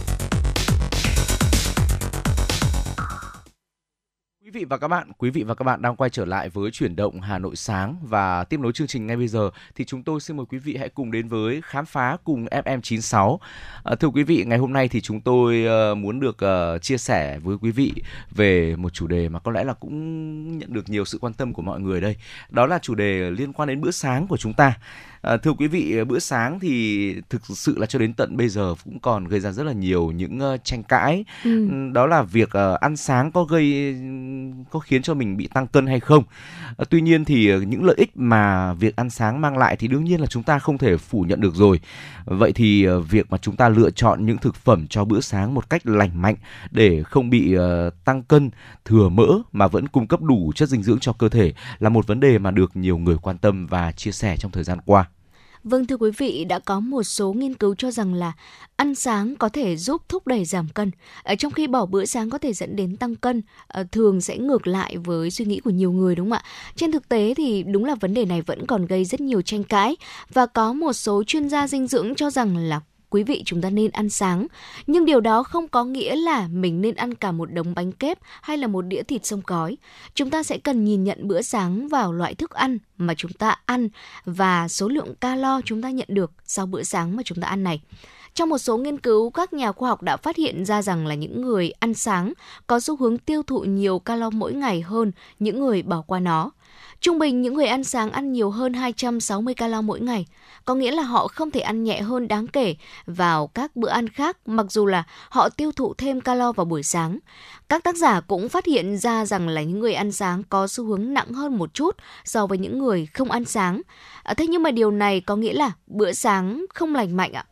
và các bạn, quý vị và các bạn đang quay trở lại với chuyển động Hà Nội sáng và tiếp nối chương trình ngay bây giờ thì chúng tôi xin mời quý vị hãy cùng đến với khám phá cùng FM96. À, thưa quý vị, ngày hôm nay thì chúng tôi uh, muốn được uh, chia sẻ với quý vị về một chủ đề mà có lẽ là cũng nhận được nhiều sự quan tâm của mọi người đây. Đó là chủ đề liên quan đến bữa sáng của chúng ta. À, thưa quý vị, bữa sáng thì thực sự là cho đến tận bây giờ cũng còn gây ra rất là nhiều những ờ, tranh cãi. Ừ. Đó là việc ờ, ăn sáng có gây có khiến cho mình bị tăng cân hay không. Ờ, tuy nhiên thì những lợi ích mà việc ăn sáng mang lại thì đương nhiên là chúng ta không thể phủ nhận được rồi. Vậy thì việc mà chúng ta lựa chọn những thực phẩm cho bữa sáng một cách lành mạnh để không bị tăng cân, thừa mỡ mà vẫn cung cấp đủ chất dinh dưỡng cho cơ thể là một vấn đề mà được nhiều người quan tâm và chia sẻ trong thời gian qua. Vâng thưa quý vị, đã có một số nghiên cứu cho rằng là ăn sáng có thể giúp thúc đẩy giảm cân, ở trong khi bỏ bữa sáng có thể dẫn đến tăng cân, ờ, thường sẽ ngược lại với suy nghĩ của nhiều người đúng không ạ? Trên thực tế thì đúng là vấn đề này vẫn còn gây rất nhiều tranh cãi và có một số chuyên gia dinh dưỡng cho rằng là quý vị chúng ta nên ăn sáng. Nhưng điều đó không có nghĩa là mình nên ăn cả một đống bánh kép hay là một đĩa thịt sông cói. Chúng ta sẽ cần nhìn nhận bữa sáng vào loại thức ăn mà chúng ta ăn và số lượng calo chúng ta nhận được sau bữa sáng mà chúng ta ăn này. Trong một số nghiên cứu, các nhà khoa học đã phát hiện ra rằng là những người ăn sáng có xu hướng tiêu thụ nhiều calo mỗi ngày hơn những người bỏ qua nó. Trung bình những người ăn sáng ăn nhiều hơn 260 calo mỗi ngày, có nghĩa là họ không thể ăn nhẹ hơn đáng kể vào các bữa ăn khác mặc dù là họ tiêu thụ thêm calo vào buổi sáng. Các tác giả cũng phát hiện ra rằng là những người ăn sáng có xu hướng nặng hơn một chút so với những người không ăn sáng. À, thế nhưng mà điều này có nghĩa là bữa sáng không lành mạnh ạ.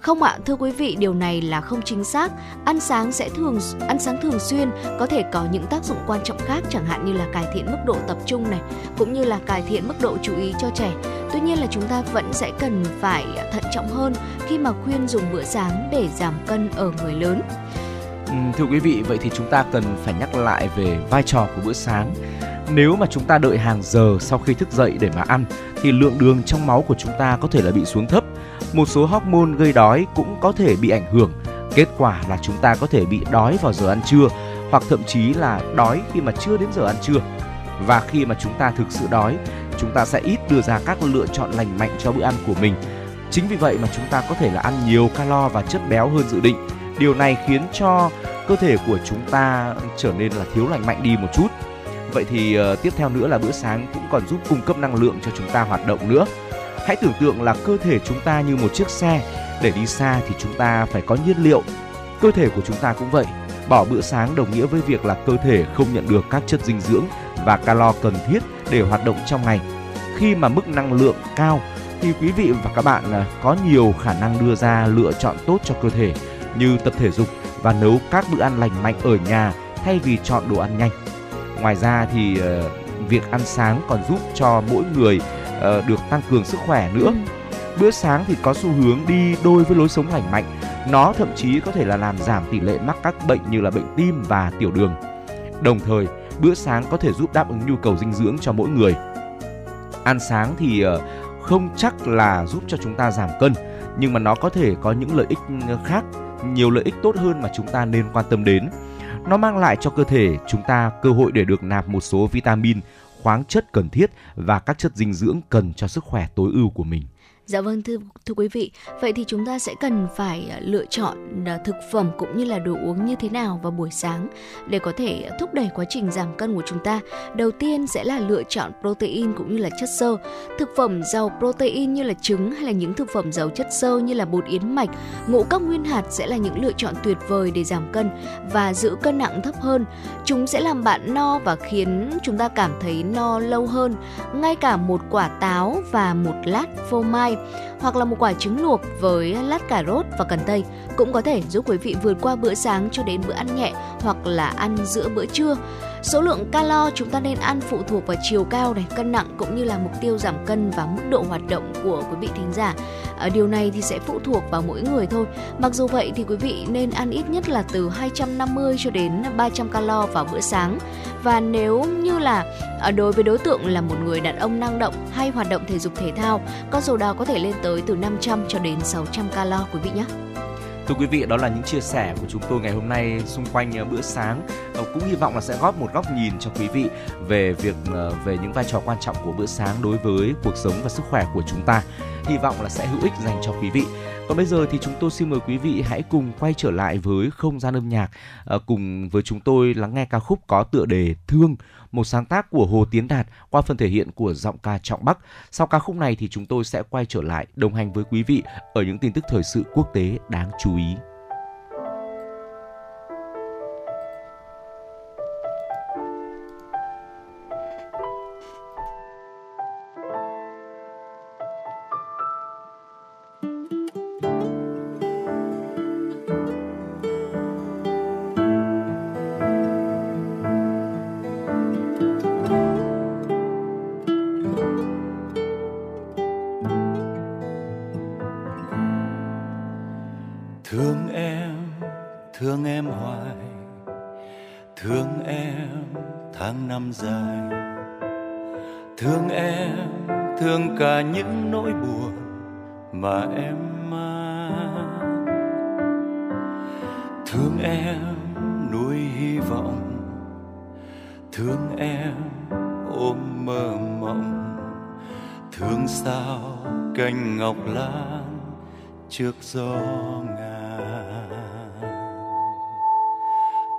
Không ạ, thưa quý vị, điều này là không chính xác. Ăn sáng sẽ thường ăn sáng thường xuyên có thể có những tác dụng quan trọng khác chẳng hạn như là cải thiện mức độ tập trung này, cũng như là cải thiện mức độ chú ý cho trẻ. Tuy nhiên là chúng ta vẫn sẽ cần phải thận trọng hơn khi mà khuyên dùng bữa sáng để giảm cân ở người lớn. Thưa quý vị, vậy thì chúng ta cần phải nhắc lại về vai trò của bữa sáng. Nếu mà chúng ta đợi hàng giờ sau khi thức dậy để mà ăn thì lượng đường trong máu của chúng ta có thể là bị xuống thấp. Một số hormone gây đói cũng có thể bị ảnh hưởng. Kết quả là chúng ta có thể bị đói vào giờ ăn trưa hoặc thậm chí là đói khi mà chưa đến giờ ăn trưa. Và khi mà chúng ta thực sự đói, chúng ta sẽ ít đưa ra các lựa chọn lành mạnh cho bữa ăn của mình. Chính vì vậy mà chúng ta có thể là ăn nhiều calo và chất béo hơn dự định. Điều này khiến cho cơ thể của chúng ta trở nên là thiếu lành mạnh đi một chút. Vậy thì uh, tiếp theo nữa là bữa sáng cũng còn giúp cung cấp năng lượng cho chúng ta hoạt động nữa. Hãy tưởng tượng là cơ thể chúng ta như một chiếc xe, để đi xa thì chúng ta phải có nhiên liệu. Cơ thể của chúng ta cũng vậy. Bỏ bữa sáng đồng nghĩa với việc là cơ thể không nhận được các chất dinh dưỡng và calo cần thiết để hoạt động trong ngày. Khi mà mức năng lượng cao thì quý vị và các bạn à, có nhiều khả năng đưa ra lựa chọn tốt cho cơ thể như tập thể dục và nấu các bữa ăn lành mạnh ở nhà thay vì chọn đồ ăn nhanh. Ngoài ra thì ờ, việc ăn sáng còn giúp cho mỗi người ờ, được tăng cường sức khỏe nữa. Bữa sáng thì có xu hướng đi đôi với lối sống lành mạnh. Nó thậm chí có thể là làm giảm tỷ lệ mắc các bệnh như là bệnh tim và tiểu đường. Đồng thời, bữa sáng có thể giúp đáp ứng nhu cầu dinh dưỡng cho mỗi người. Ăn sáng thì ờ, không chắc là giúp cho chúng ta giảm cân, nhưng mà nó có thể có những lợi ích ờ, khác, nhiều lợi ích tốt hơn mà chúng ta nên quan tâm đến. Nó mang lại cho cơ thể chúng ta cơ hội để được nạp một số vitamin, khoáng chất cần thiết và các chất dinh dưỡng cần cho sức khỏe tối ưu của mình. Dạ vâng thưa thưa quý vị, vậy thì chúng ta sẽ cần phải à, lựa chọn à, thực phẩm cũng như là đồ uống như thế nào vào buổi sáng để có thể thúc đẩy quá trình giảm cân của chúng ta. Đầu tiên sẽ là lựa chọn protein cũng như là chất xơ. Thực phẩm giàu protein như là trứng hay là những thực phẩm giàu chất xơ như là bột yến mạch, ngũ cốc nguyên hạt sẽ là những lựa chọn tuyệt vời để giảm cân và giữ cân nặng thấp hơn. Chúng sẽ làm bạn no và khiến chúng ta cảm thấy no lâu hơn. Ngay cả một quả táo và một lát phô mai hoặc là một quả trứng luộc với lát cà rốt và cần tây cũng có thể giúp quý vị vượt qua bữa sáng cho đến bữa ăn nhẹ hoặc là ăn giữa bữa trưa. Số lượng calo chúng ta nên ăn phụ thuộc vào chiều cao này, cân nặng cũng như là mục tiêu giảm cân và mức độ hoạt động của quý vị thính giả. À, điều này thì sẽ phụ thuộc vào mỗi người thôi. Mặc dù vậy thì quý vị nên ăn ít nhất là từ 250 cho đến 300 calo vào bữa sáng. Và nếu như là ờ, đối với đối tượng là một người đàn ông năng động hay hoạt động thể dục thể thao, con số đó có thể lên tới từ 500 cho đến 600 calo quý vị nhé. Thưa quý vị, đó là những chia sẻ của chúng tôi ngày hôm nay xung quanh ờ, bữa sáng. Ờ, cũng hy vọng là sẽ góp một góc nhìn cho quý vị về việc ờ, về những vai trò quan trọng của bữa sáng đối với cuộc sống và sức khỏe của chúng ta. Hy vọng là sẽ hữu ích dành cho quý vị. Còn bây giờ thì chúng tôi xin mời quý vị hãy cùng quay trở lại với không gian âm nhạc, ờ, cùng với chúng tôi lắng nghe ca khúc có tựa đề Thương, một sáng tác của Hồ Tiến Đạt qua phần thể hiện của giọng ca Trọng Bắc. Sau ca khúc này thì chúng tôi sẽ quay trở lại đồng hành với quý vị ở những tin tức thời sự quốc tế đáng chú ý. Thương em ôm mơ mộng. Thương sao cành ngọc lan trước gió ngàn.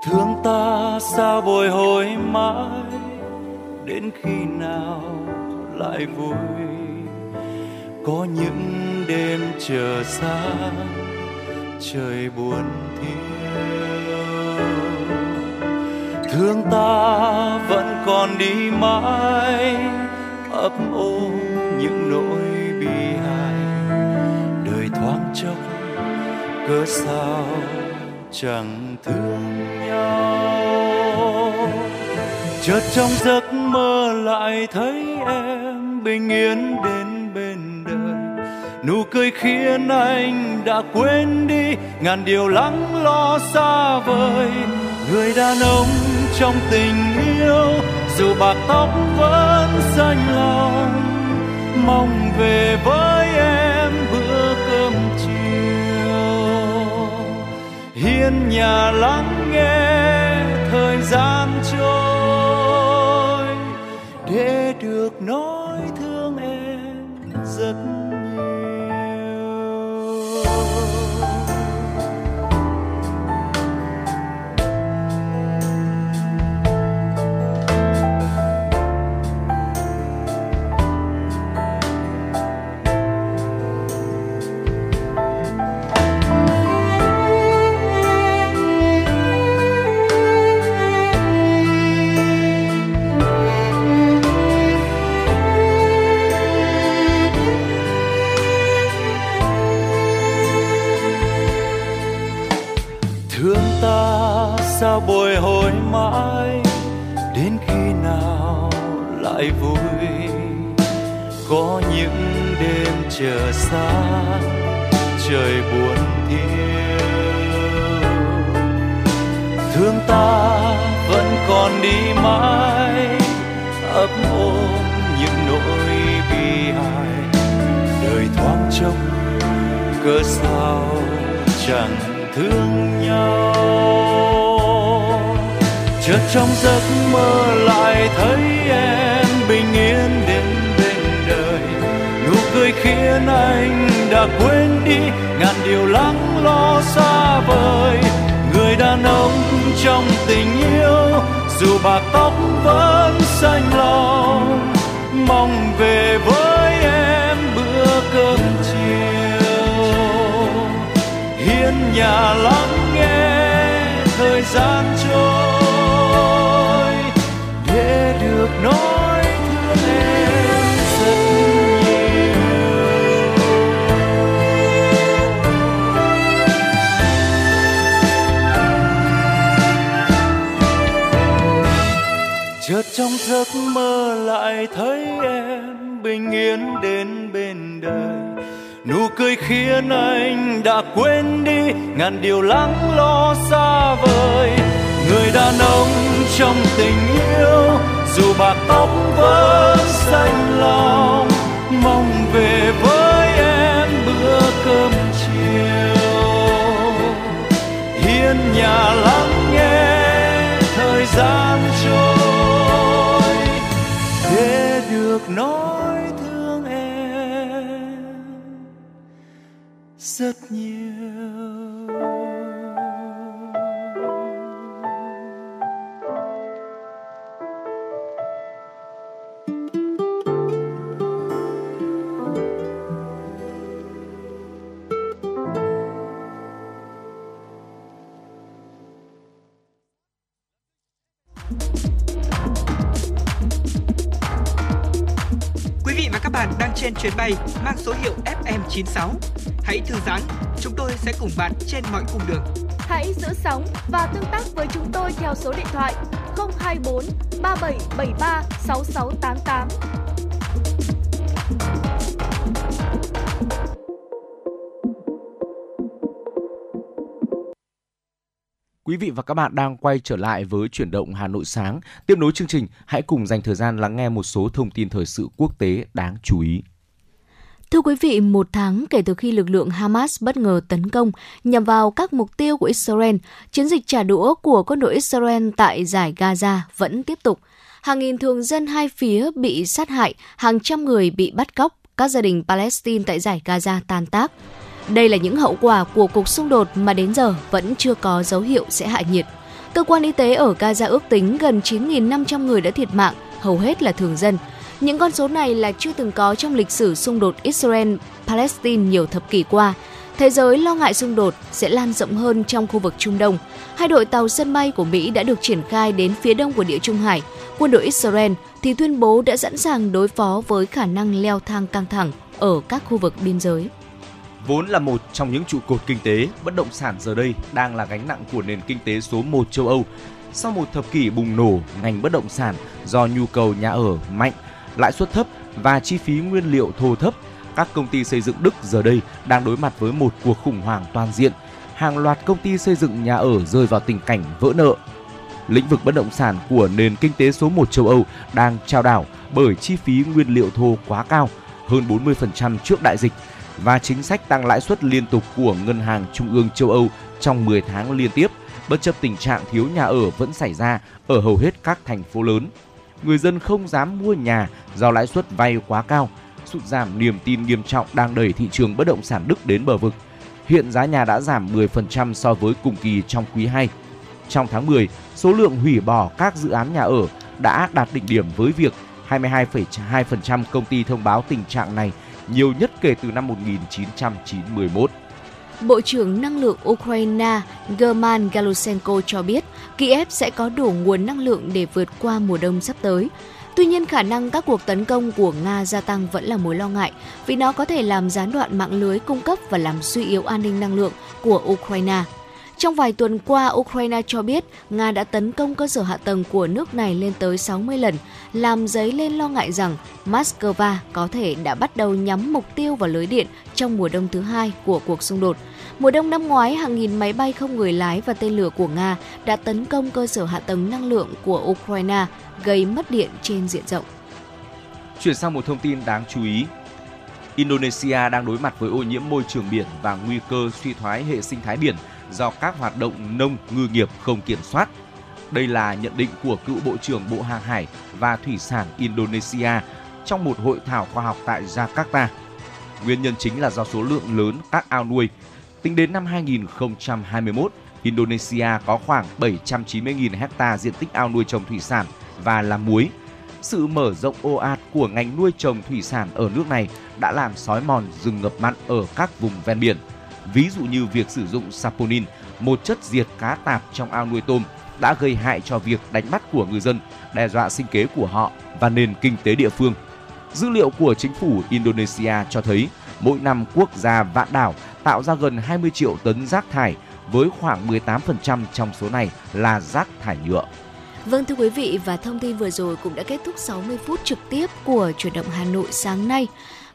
Thương ta sao bồi hồi mãi, đến khi nào lại vui? Có những đêm chờ xa, trời buồn thiêu thương ta vẫn còn đi mãi, ấp ô những nỗi bi hài. Đời thoáng chốc, cớ sao chẳng thương nhau? Chợt trong giấc mơ lại thấy em bình yên đến bên đời. Nụ cười khiến anh đã quên đi, ngàn điều lắng lo xa vời. Người đàn ông trong tình yêu, dù bạc tóc vẫn xanh lòng mong về với em bữa cơm chiều. Hiên nhà lắng nghe thời gian trôi, để được nói thương em rất sao bồi hồi mãi? Đến khi nào lại vui? Có những đêm chờ xa trời buồn thiêu. Thương ta vẫn còn đi mãi, ấp ôm những nỗi bi hài đời thoáng trông, cớ sao chẳng thương nhau? Chợt trong giấc mơ lại thấy em bình yên đến bên đời. Nụ cười khiến anh đã quên đi, ngàn điều lắng lo xa vời. Người đàn ông trong tình yêu, dù bạc tóc vẫn xanh lòng mong về với em bữa cơm chiều. Hiên nhà lắng nghe thời gian trôi để thương em rất nhiều. Chợt trong giấc mơ lại thấy em bình yên đến bên đời. Nụ cười khiến anh đã quên đi, ngàn điều lắng lo xa vời. Người đàn ông trong tình yêu dù bạc tóc vẫn xanh lòng, mong về với em bữa cơm chiều. Hiên nhà lắng nghe thời gian trôi, để được nói thương em rất nhiều. Mang số hiệu FM96. Hãy thư giãn, chúng tôi sẽ cùng bạn trên mọi cung đường. Hãy giữ sóng và tương tác với chúng tôi theo số điện thoại 024 3773 6688. Quý vị và các bạn đang quay trở lại với chuyển động Hà Nội sáng. Tiếp nối chương trình, hãy cùng dành thời gian lắng nghe một số thông tin thời sự quốc tế đáng chú ý. Thưa quý vị, một tháng kể từ khi lực lượng Hamas bất ngờ tấn công nhằm vào các mục tiêu của Israel, chiến dịch trả đũa của quân đội Israel tại giải Gaza vẫn tiếp tục. Hàng nghìn thường dân hai phía bị sát hại, hàng trăm người bị bắt cóc, các gia đình Palestine tại giải Gaza tan tác. Đây là những hậu quả của cuộc xung đột mà đến giờ vẫn chưa có dấu hiệu sẽ hạ nhiệt. Cơ quan y tế ở Gaza ước tính gần 9.500 người đã thiệt mạng, hầu hết là thường dân. Những con số này là chưa từng có trong lịch sử xung đột Israel-Palestine nhiều thập kỷ qua. Thế giới lo ngại xung đột sẽ lan rộng hơn trong khu vực Trung Đông. Hai đội tàu sân bay của Mỹ đã được triển khai đến phía đông của địa Trung Hải. Quân đội Israel thì tuyên bố đã sẵn sàng đối phó với khả năng leo thang căng thẳng ở các khu vực biên giới. Vốn là một trong những trụ cột kinh tế, bất động sản giờ đây đang là gánh nặng của nền kinh tế số 1 châu Âu. Sau một thập kỷ bùng nổ ngành bất động sản do nhu cầu nhà ở mạnh, lãi suất thấp và chi phí nguyên liệu thô thấp, các công ty xây dựng Đức giờ đây đang đối mặt với một cuộc khủng hoảng toàn diện. Hàng loạt công ty xây dựng nhà ở rơi vào tình cảnh vỡ nợ. Lĩnh vực bất động sản của nền kinh tế số 1 châu Âu đang trao đảo bởi chi phí nguyên liệu thô quá cao, hơn 40% trước đại dịch và chính sách tăng lãi suất liên tục của Ngân hàng Trung ương châu Âu trong 10 tháng liên tiếp, bất chấp tình trạng thiếu nhà ở vẫn xảy ra ở hầu hết các thành phố lớn. Người dân không dám mua nhà do lãi suất vay quá cao, sụt giảm niềm tin nghiêm trọng đang đẩy thị trường bất động sản Đức đến bờ vực. Hiện giá nhà đã giảm 10% so với cùng kỳ trong quý 2. Trong tháng 10, số lượng hủy bỏ các dự án nhà ở đã đạt đỉnh điểm với việc 22,2% công ty thông báo tình trạng này nhiều nhất kể từ năm 1991. Bộ trưởng Năng lượng Ukraine German Galusenko cho biết Kiev sẽ có đủ nguồn năng lượng để vượt qua mùa đông sắp tới. Tuy nhiên, khả năng các cuộc tấn công của Nga gia tăng vẫn là mối lo ngại vì nó có thể làm gián đoạn mạng lưới cung cấp và làm suy yếu an ninh năng lượng của Ukraine. Trong vài tuần qua, Ukraine cho biết Nga đã tấn công cơ sở hạ tầng của nước này lên tới 60 lần, làm dấy lên lo ngại rằng Moscow có thể đã bắt đầu nhắm mục tiêu vào lưới điện trong mùa đông thứ hai của cuộc xung đột. Mùa đông năm ngoái, hàng nghìn máy bay không người lái và tên lửa của Nga đã tấn công cơ sở hạ tầng năng lượng của Ukraine, gây mất điện trên diện rộng. Chuyển sang một thông tin đáng chú ý. Indonesia đang đối mặt với ô nhiễm môi trường biển và nguy cơ suy thoái hệ sinh thái biển do các hoạt động nông ngư nghiệp không kiểm soát. Đây là nhận định của cựu Bộ trưởng Bộ Hàng hải và Thủy sản Indonesia trong một hội thảo khoa học tại Jakarta. Nguyên nhân chính là do số lượng lớn các ao nuôi. Tính đến năm 2021, Indonesia có khoảng 790.000 hecta diện tích ao nuôi trồng thủy sản và làm muối. Sự mở rộng ồ ạt của ngành nuôi trồng thủy sản ở nước này đã làm sói mòn rừng ngập mặn ở các vùng ven biển. Ví dụ như việc sử dụng saponin, một chất diệt cá tạp trong ao nuôi tôm, đã gây hại cho việc đánh bắt của người dân, đe dọa sinh kế của họ và nền kinh tế địa phương. Dữ liệu của chính phủ Indonesia cho thấy mỗi năm quốc gia vạn đảo tạo ra gần 20 triệu tấn rác thải với khoảng 18% trong số này là rác thải nhựa. Vâng thưa quý vị, và thông tin vừa rồi cũng đã kết thúc 60 phút trực tiếp của chuyển động Hà Nội sáng nay.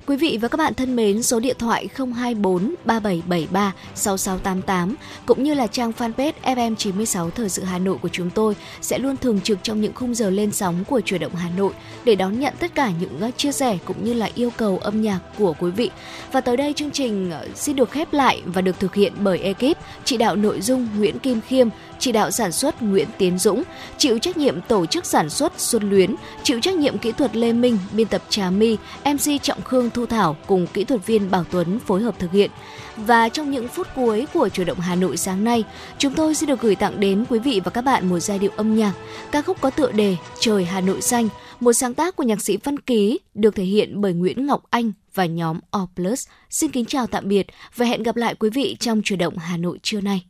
Quý vị và các bạn thân mến, số điện thoại 024 3773 6688 cũng như là trang fanpage FM96 Thời sự Hà Nội của chúng tôi sẽ luôn thường trực trong những khung giờ lên sóng của chuyển động Hà Nội để đón nhận tất cả những ờ, chia sẻ cũng như là yêu cầu âm nhạc của quý vị. Và tới đây chương trình ờ, xin được khép lại và được thực hiện bởi ekip chỉ đạo nội dung Nguyễn Kim Khiêm, chỉ đạo sản xuất Nguyễn Tiến Dũng, chịu trách nhiệm tổ chức sản xuất Xuân Luyến, chịu trách nhiệm kỹ thuật Lê Minh, biên tập Trà My, MC Trọng Khương Thu Thảo cùng kỹ thuật viên Bảo Tuấn phối hợp thực hiện. Và trong những phút cuối của chủ động Hà Nội sáng nay, chúng tôi xin được gửi tặng đến quý vị và các bạn một giai điệu âm nhạc, ca khúc có tựa đề Trời Hà Nội xanh, một sáng tác của nhạc sĩ Văn Ký được thể hiện bởi Nguyễn Ngọc Anh và nhóm O+. Xin kính chào tạm biệt và hẹn gặp lại quý vị trong chủ động Hà Nội trưa nay.